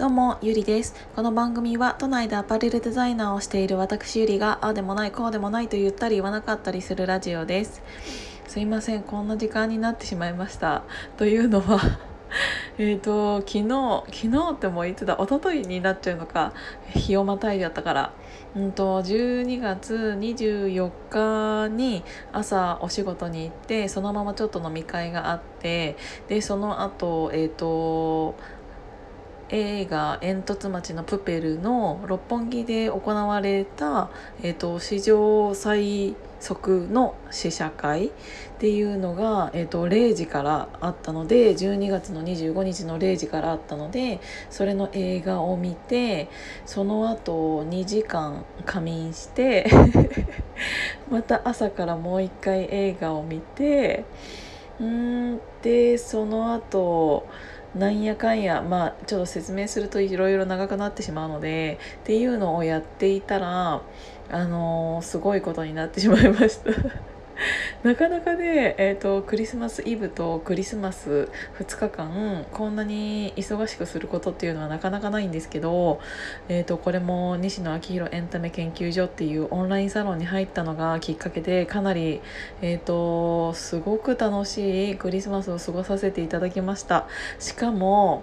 どうも、ゆりです。この番組は都内でアパレルデザイナーをしている私ゆりが、ああでもない、こうでもないと言ったり言わなかったりするラジオです。すいません、こんな時間になってしまいました。というのは、えっと、昨日、昨日ってもういつだ、一昨日になっちゃうのか、日をまたいじゃったから。うんと、12月24日に朝お仕事に行って、そのままちょっと飲み会があって、で、その後、えっと、映画「煙突町のプペル」の六本木で行われた、えー、と史上最速の試写会っていうのが、えー、と0時からあったので12月の25日の0時からあったのでそれの映画を見てその後2時間仮眠して また朝からもう一回映画を見てうんでその後なんやかんやまあちょっと説明するといろいろ長くなってしまうのでっていうのをやっていたらあのーすごいことになってしまいました。なかなかね、えー、とクリスマスイブとクリスマス2日間こんなに忙しくすることっていうのはなかなかないんですけど、えー、とこれも西野昭弘エンタメ研究所っていうオンラインサロンに入ったのがきっかけでかなり、えー、とすごく楽しいクリスマスを過ごさせていただきました。しかも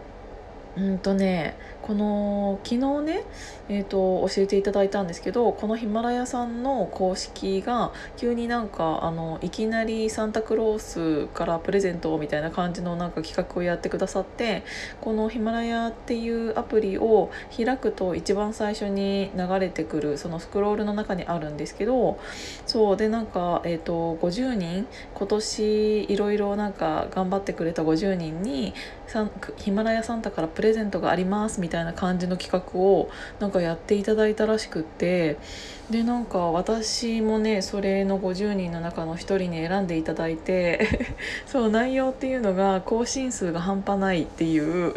うんとねこの昨日ね、えー、と教えていただいたんですけどこのヒマラヤさんの公式が急になんかあのいきなりサンタクロースからプレゼントみたいな感じのなんか企画をやってくださってこのヒマラヤっていうアプリを開くと一番最初に流れてくるそのスクロールの中にあるんですけどそうでなんか、えー、と50人今年いろいろなんか頑張ってくれた50人にヒマラヤサンタからプレゼントがありますみたいなたいな感じの企画をなんかやっていただいたらしくって。でなんか私もねそれの50人の中の1人に選んでいただいて。そう内容っていうのが更新数が半端ないっていう。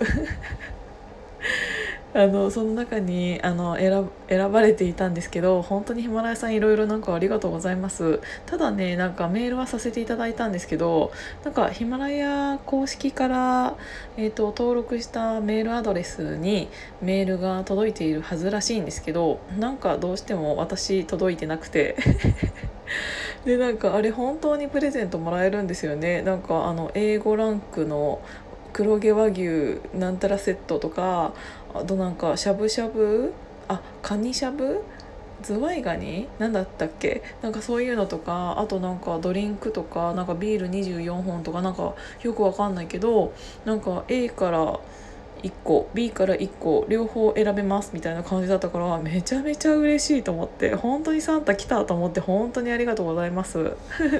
あのその中にあの選選ばれていたんですけど本当にヒマラヤさんいろいろなんかありがとうございます。ただねなんかメールはさせていただいたんですけどなんかヒマラヤ公式から、えー、と登録したメールアドレスにメールが届いているはずらしいんですけどなんかどうしても私届いてなくて。でなんかあれ本当にプレゼントもらえるんですよね。なんかあの A5 ランクの黒毛和牛なんたらセットとかあとなんかしゃぶしゃぶ？あカニしゃぶ？ズワイガニ？何だったっけ？なんかそういうのとかあとなんかドリンクとかなんかビール24本とかなんかよくわかんないけどなんか A から1個 B から1個両方選べますみたいな感じだったからめちゃめちゃ嬉しいと思って本当にサンタ来たと思って本当にありがとうございます。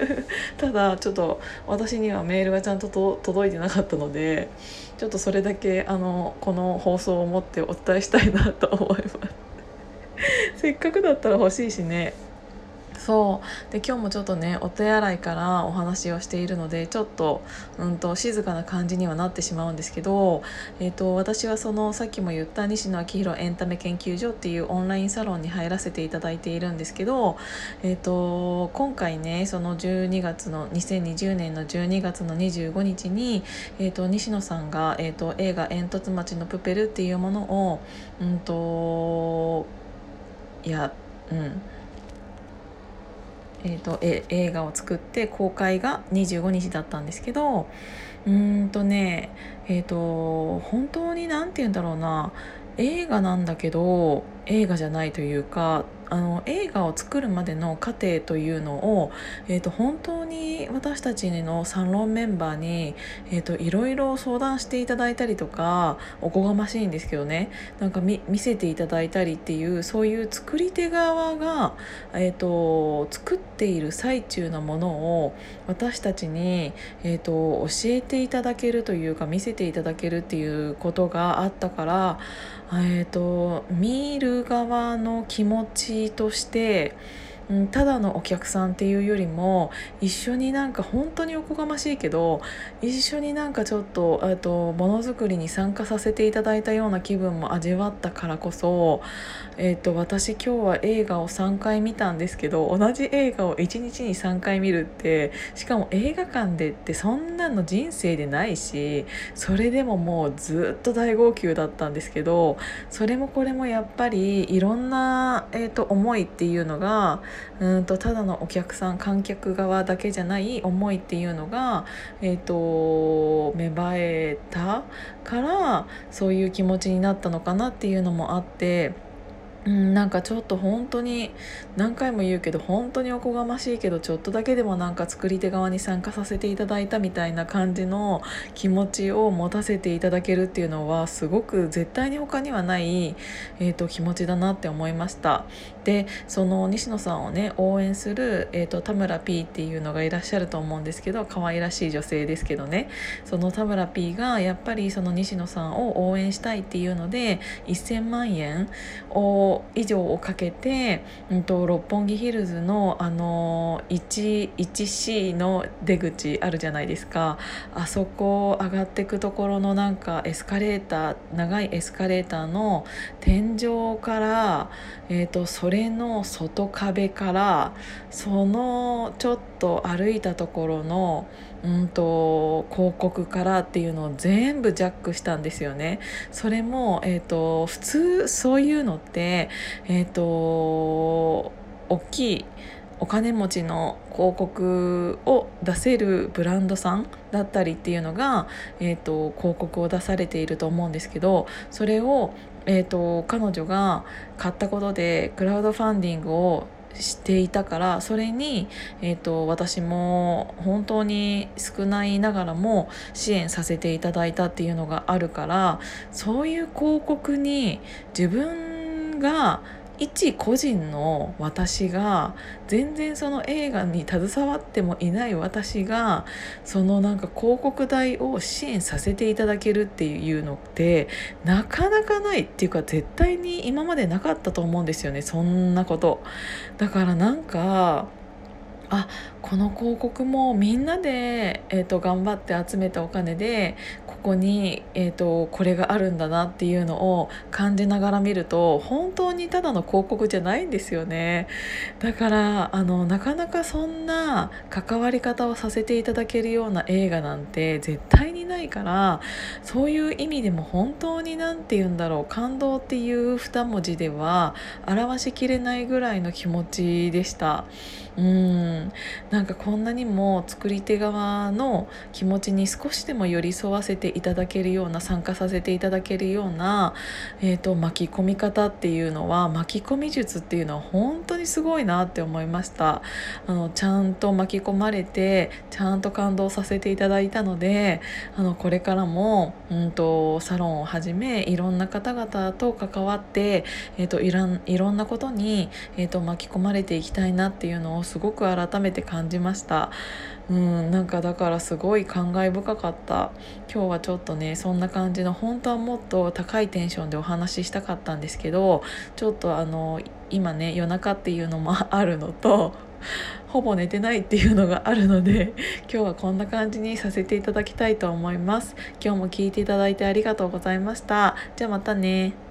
ただちょっと私にはメールがちゃんと届いてなかったのでちょっとそれだけあのこの放送をもってお伝えしたいなと思います。せっかくだったら欲しいしね。そう。で今日もちょっとねお手洗いからお話をしているのでちょっと,、うん、と静かな感じにはなってしまうんですけど、えー、と私はそのさっきも言った西野昭弘エンタメ研究所っていうオンラインサロンに入らせていただいているんですけど、えー、と今回ねその12月の2020年の12月の25日に、えー、と西野さんが、えー、と映画「煙突町のプペル」っていうものをうんといやうんえーと、え映画を作って公開が25日だったんですけどうんとねえっ、ー、と本当に何て言うんだろうな映画なんだけど映画じゃないというかあの映画を作るまでの過程というのを、えーと、本当に私たちのサロンメンバーに、えーと、いろいろ相談していただいたりとかおこがましいんですけどね。なんか見せていただいたりっていうそういう作り手側が、えーと、作っている最中のものを私たちに、えー、と教えていただけるというか見せていただけるっていうことがあったからえーと、見る側の気持ちとしてうん、ただのお客さんっていうよりも一緒になんか本当におこがましいけど一緒になんかちょっととものづくりに参加させていただいたような気分も味わったからこそ、えーと、私今日は映画を3回見たんですけど同じ映画を1日に3回見るってしかも映画館でってそんなの人生でないしそれでももうずっと大号泣だったんですけどそれもこれもやっぱりいろんな、えーと、思いっていうのがうんとただのお客さん観客側だけじゃない思いっていうのが、えーと芽生えたからそういう気持ちになったのかなっていうのもあって。うん、なんかちょっと本当に何回も言うけど本当におこがましいけどちょっとだけでもなんか作り手側に参加させていただいたみたいな感じの気持ちを持たせていただけるっていうのはすごく絶対に他にはない、えーと、気持ちだなって思いました。でその西野さんをね応援する、えーと、田村 P っていうのがいらっしゃると思うんですけど可愛らしい女性ですけどね。その田村 P がやっぱりその西野さんを応援したいっていうので1000万円を以上をかけて、うんと、六本木ヒルズのあの 1, 1C の出口あるじゃないですかあそこ上がっていくところのなんかエスカレーター長いエスカレーターの天井から、えーと、それの外壁からそのちょっと歩いたところのうんと広告からっていうのを全部ジャックしたんですよね。それも、えーと、普通そういうのって、えーと、大きいお金持ちの広告を出せるブランドさんだったりっていうのが、えーと、広告を出されていると思うんですけどそれを、えーと彼女が買ったことでクラウドファンディングをしていたからそれに、えーと、私も本当に少ないながらも支援させていただいたっていうのがあるからそういう広告に自分のが一個人の私が全然その映画に携わってもいない私がそのなんか広告代を支援させていただけるっていうのってなかなかないっていうか絶対に今までなかったと思うんですよねそんなこと。だからなんかあこの広告もみんなで、えーと、頑張って集めたお金でここに、えーと、これがあるんだなっていうのを感じながら見ると本当にただの広告じゃないんですよねだからあのなかなかそんな関わり方をさせていただけるような映画なんて絶対にないからそういう意味でも本当に何て言うんだろう感動っていう2文字では表しきれないぐらいの気持ちでした。うんなんかこんなにも作り手側の気持ちに少しでも寄り添わせていただけるような参加させていただけるような、えーと、巻き込み方っていうのは巻き込み術っていうのは本当にすごいなって思いました。あのちゃんと巻き込まれてちゃんと感動させていただいたのであのこれからも、うんと、サロンをはじめいろんな方々と関わって、えーと、いろんいろんなことに、えー、と巻き込まれていきたいなっていうのをすごく改めて感じました。うんなんかだからすごい感慨深かった。今日はちょっとねそんな感じの本当はもっと高いテンションでお話ししたかったんですけどちょっとあの今ね夜中っていうのもあるのとほぼ寝てないっていうのがあるので今日はこんな感じにさせていただきたいと思います。今日も聞いていただいてありがとうございました。じゃあまたね。